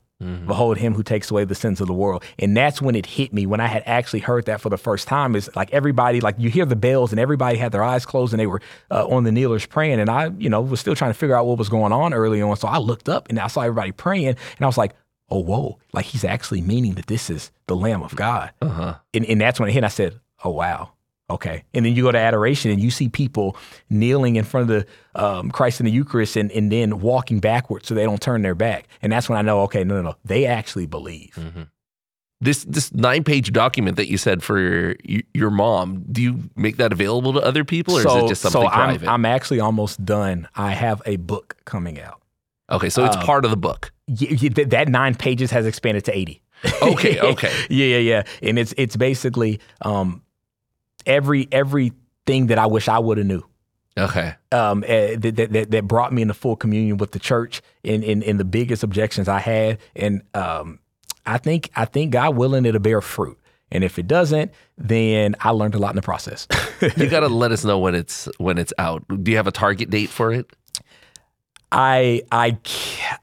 [SPEAKER 2] Behold him who takes away the sins of the world. And that's when it hit me when I had actually heard that for the first time. Is like everybody, like you hear the bells and everybody had their eyes closed and they were uh, on the kneelers praying. And I, you know, was still trying to figure out what was going on early on. So I looked up and I saw everybody praying and I was like, oh, whoa, like he's actually meaning that this is the Lamb of God.
[SPEAKER 1] Uh huh.
[SPEAKER 2] And, and that's when it hit. I said, oh, wow. Okay. And then you go to adoration and you see people kneeling in front of the um, Christ in the Eucharist and, and then walking backwards so they don't turn their back. And that's when I know, okay, no, no, no. They actually believe.
[SPEAKER 1] This this nine page document that you said for your, your mom, do you make that available to other people, or is it just something
[SPEAKER 2] so I'm,
[SPEAKER 1] private?
[SPEAKER 2] I'm actually almost done. I have a book coming out.
[SPEAKER 1] okay, so it's
[SPEAKER 2] uh,
[SPEAKER 1] part of the book.
[SPEAKER 2] Y- y- th- that nine pages has expanded to 80.
[SPEAKER 1] Okay, (laughs) okay.
[SPEAKER 2] yeah, yeah, yeah. And it's it's basically um, every everything that I wish I would have knew.
[SPEAKER 1] Okay.
[SPEAKER 2] um, eh, that, that, that, brought me into full communion with the church in, in, in the biggest objections I had. And um, I think I think God willing it'll bear fruit. And if it doesn't, then I learned a lot in the process. (laughs)
[SPEAKER 1] You got to let us know when it's when it's out. Do you have a target date for it?
[SPEAKER 2] I I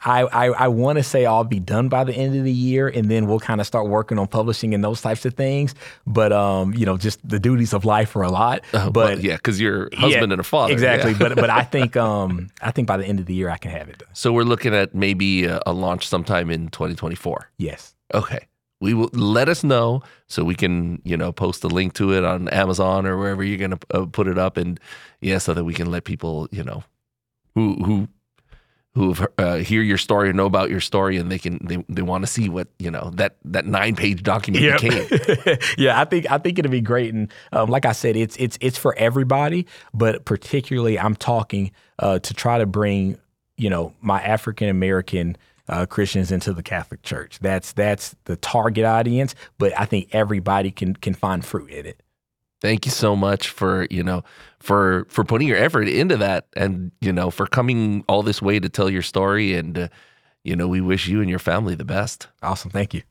[SPEAKER 2] I I, I want to say I'll be done by the end of the year, and then we'll kind of start working on publishing and those types of things. But um, you know, just the duties of life are a lot.
[SPEAKER 1] Uh,
[SPEAKER 2] but
[SPEAKER 1] well, yeah, because you're husband
[SPEAKER 2] Yeah,
[SPEAKER 1] and a father.
[SPEAKER 2] exactly.
[SPEAKER 1] yeah.
[SPEAKER 2] but but I (laughs) think um I think by the end of the year I can have it done.
[SPEAKER 1] so we're looking at maybe a, a launch sometime in 2024.
[SPEAKER 2] Yes.
[SPEAKER 1] Okay. We will let us know so we can, you know, post a link to it on Amazon or wherever you're going to uh, put it up, and yeah, so that we can let people, you know, who who who uh, hear your story or know about your story, and they can they, they want to see what you know that that nine page document became. (laughs)
[SPEAKER 2] yeah, I think I think it'll be great, and um, like I said, it's it's it's for everybody, but particularly I'm talking uh, to try to bring you know my African American uh, Christians into the Catholic Church. That's that's the target audience, but I think everybody can can find fruit in it.
[SPEAKER 1] Thank you so much for you know for for putting your effort into that, and you know for coming all this way to tell your story, and uh, you know we wish you and your family the best.
[SPEAKER 2] Awesome, thank you.